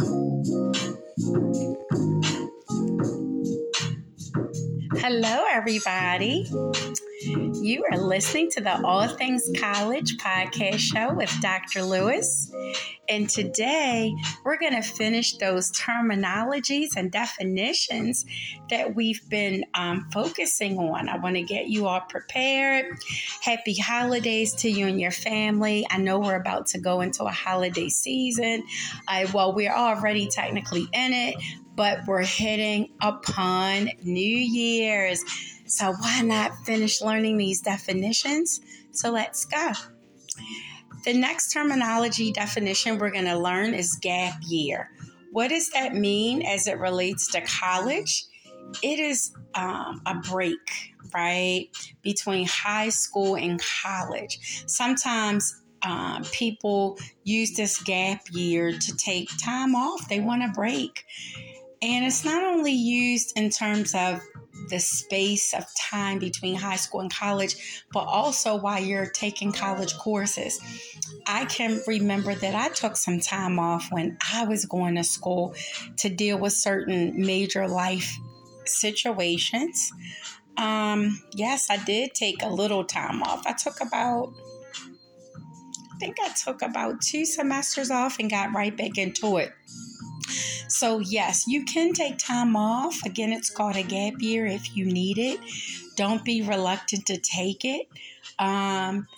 Thank you. Hello, everybody. You are listening to the All Things College podcast show with Dr. Lewis. And today we're going to finish those terminologies and definitions that we've been um, focusing on. I want to get you all prepared. Happy holidays to you and your family. I know we're about to go into a holiday season. Uh, well, we're already technically in it, but we're hitting upon New Year's. So why not finish learning these definitions? So let's go. The next terminology definition we're going to learn is gap year. What does that mean as it relates to college? It is um, a break, right, between high school and college. Sometimes um, people use this gap year to take time off, they want a break. And it's not only used in terms of the space of time between high school and college, but also while you're taking college courses. I can remember that I took some time off when I was going to school to deal with certain major life situations. Um, yes, I did take a little time off. I took about I think I took about two semesters off and got right back into it. So, yes, you can take time off. Again, it's called a gap year if you need it. Don't be reluctant to take it. Um,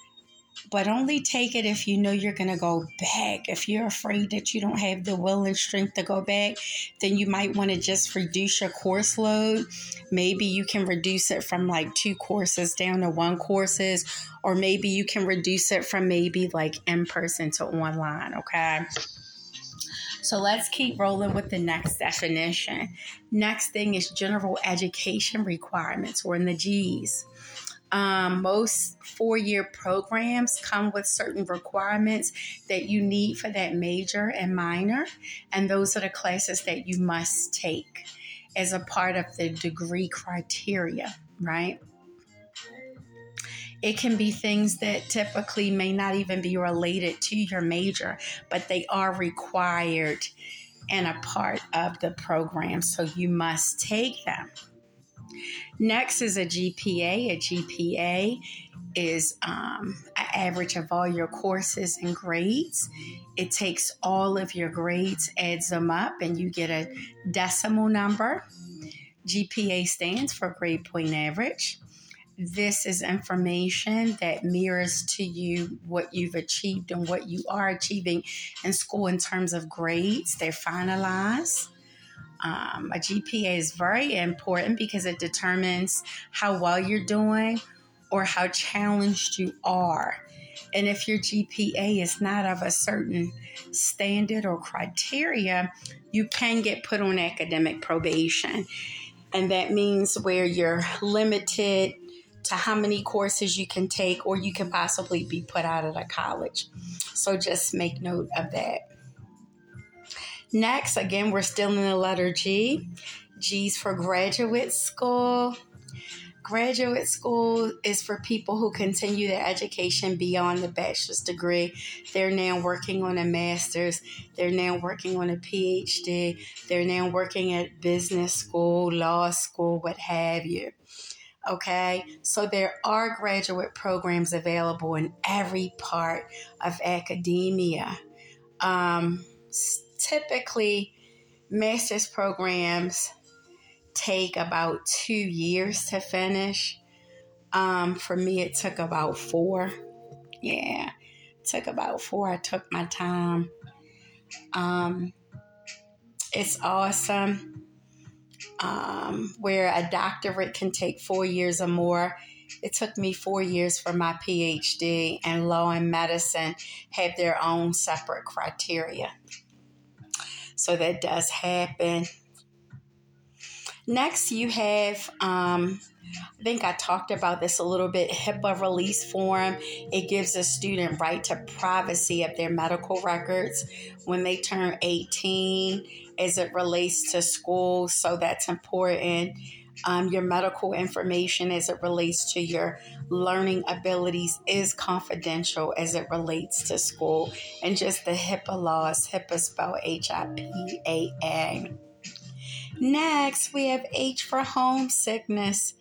but only take it if you know you're going to go back. If you're afraid that you don't have the will and strength to go back, then you might want to just reduce your course load. Maybe you can reduce it from like two courses down to one courses, or maybe you can reduce it from maybe like in person to online, okay? So let's keep rolling with the next definition. Next thing is general education requirements, or in the G's. Um, most four year programs come with certain requirements that you need for that major and minor, and those are the classes that you must take as a part of the degree criteria, right? It can be things that typically may not even be related to your major, but they are required and a part of the program, so you must take them. Next is a GPA. A GPA is um, an average of all your courses and grades. It takes all of your grades, adds them up, and you get a decimal number. GPA stands for grade point average this is information that mirrors to you what you've achieved and what you are achieving in school in terms of grades. They're finalized. Um, a GPA is very important because it determines how well you're doing or how challenged you are. And if your GPA is not of a certain standard or criteria, you can get put on academic probation. And that means where you're limited to how many courses you can take, or you can possibly be put out of the college. So just make note of that. Next, again, we're still in the letter G. G's for graduate school. Graduate school is for people who continue their education beyond the bachelor's degree. They're now working on a master's, they're now working on a PhD, they're now working at business school, law school, what have you. Okay, so there are graduate programs available in every part of academia. Um, typically, master's programs take about two years to finish. Um, for me, it took about four. Yeah, took about four. I took my time. Um, it's awesome um, where a doctorate can take four years or more. It took me four years for my PhD, and law and medicine have their own separate criteria. So that does happen. Next, you have, um, I think I talked about this a little bit HIPAA release form. It gives a student right to privacy of their medical records when they turn 18 as it relates to school. So that's important. Um, your medical information as it relates to your learning abilities is confidential as it relates to school and just the HIPAA laws. HIPAA spelled H I P A A. Next, we have H for homesickness.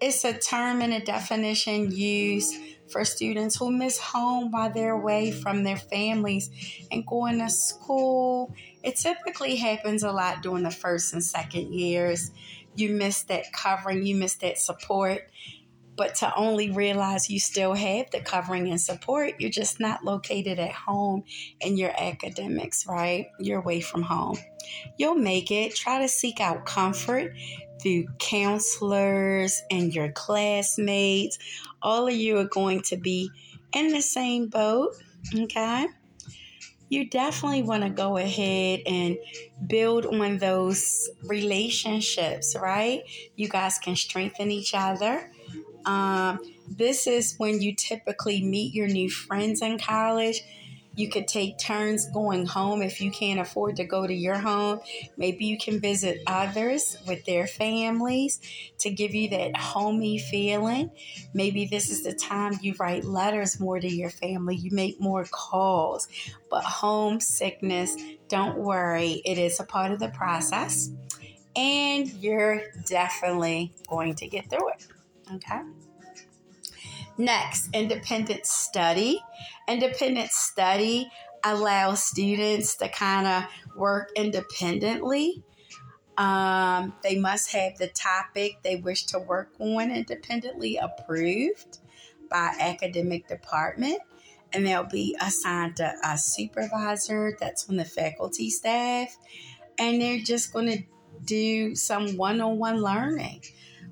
It's a term and a definition used for students who miss home while they're away from their families and going to school. It typically happens a lot during the first and second years. You miss that covering, you miss that support. But to only realize you still have the covering and support, you're just not located at home in your academics, right? You're away from home. You'll make it. Try to seek out comfort through counselors and your classmates. All of you are going to be in the same boat, okay? You definitely want to go ahead and build on those relationships, right? You guys can strengthen each other. Um, this is when you typically meet your new friends in college you could take turns going home if you can't afford to go to your home. Maybe you can visit others with their families to give you that homey feeling. Maybe this is the time you write letters more to your family, you make more calls. But homesickness, don't worry, it is a part of the process. And you're definitely going to get through it. Okay? Next, independent study. Independent study allows students to kind of work independently. Um, they must have the topic they wish to work on independently approved by academic department and they'll be assigned to a supervisor that's on the faculty staff and they're just going to do some one-on-one learning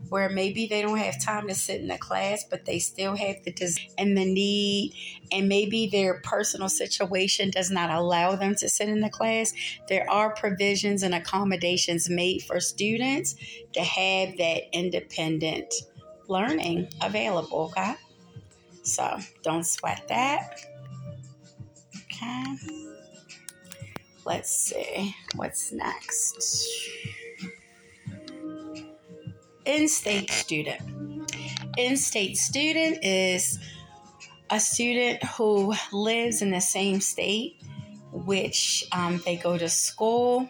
where maybe they don't have time to sit in the class, but they still have the desire and the need, and maybe their personal situation does not allow them to sit in the class. There are provisions and accommodations made for students to have that independent learning available, okay? So don't sweat that. Okay. Let's see what's next in-state student. In-state student is a student who lives in the same state which um, they go to school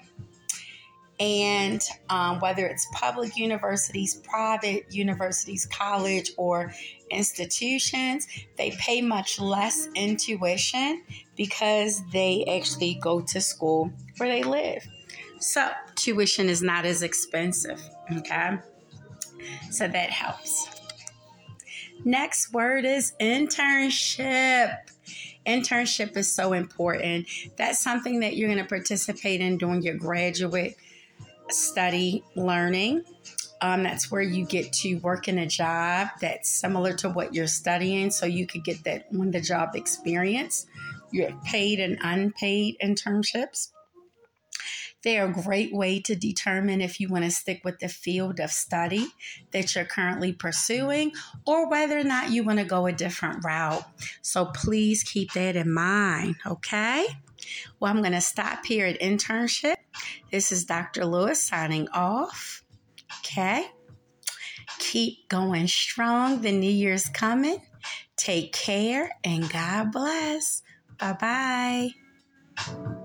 and um, whether it's public universities, private universities, college, or institutions, they pay much less in tuition because they actually go to school where they live. So, tuition is not as expensive, okay? So that helps. Next word is internship. Internship is so important. That's something that you're going to participate in during your graduate study learning. Um, that's where you get to work in a job that's similar to what you're studying, so you could get that on the job experience. You have paid and unpaid internships. They are a great way to determine if you want to stick with the field of study that you're currently pursuing or whether or not you want to go a different route. So please keep that in mind, okay? Well, I'm going to stop here at internship. This is Dr. Lewis signing off. Okay? Keep going strong. The new year's coming. Take care and God bless. Bye bye.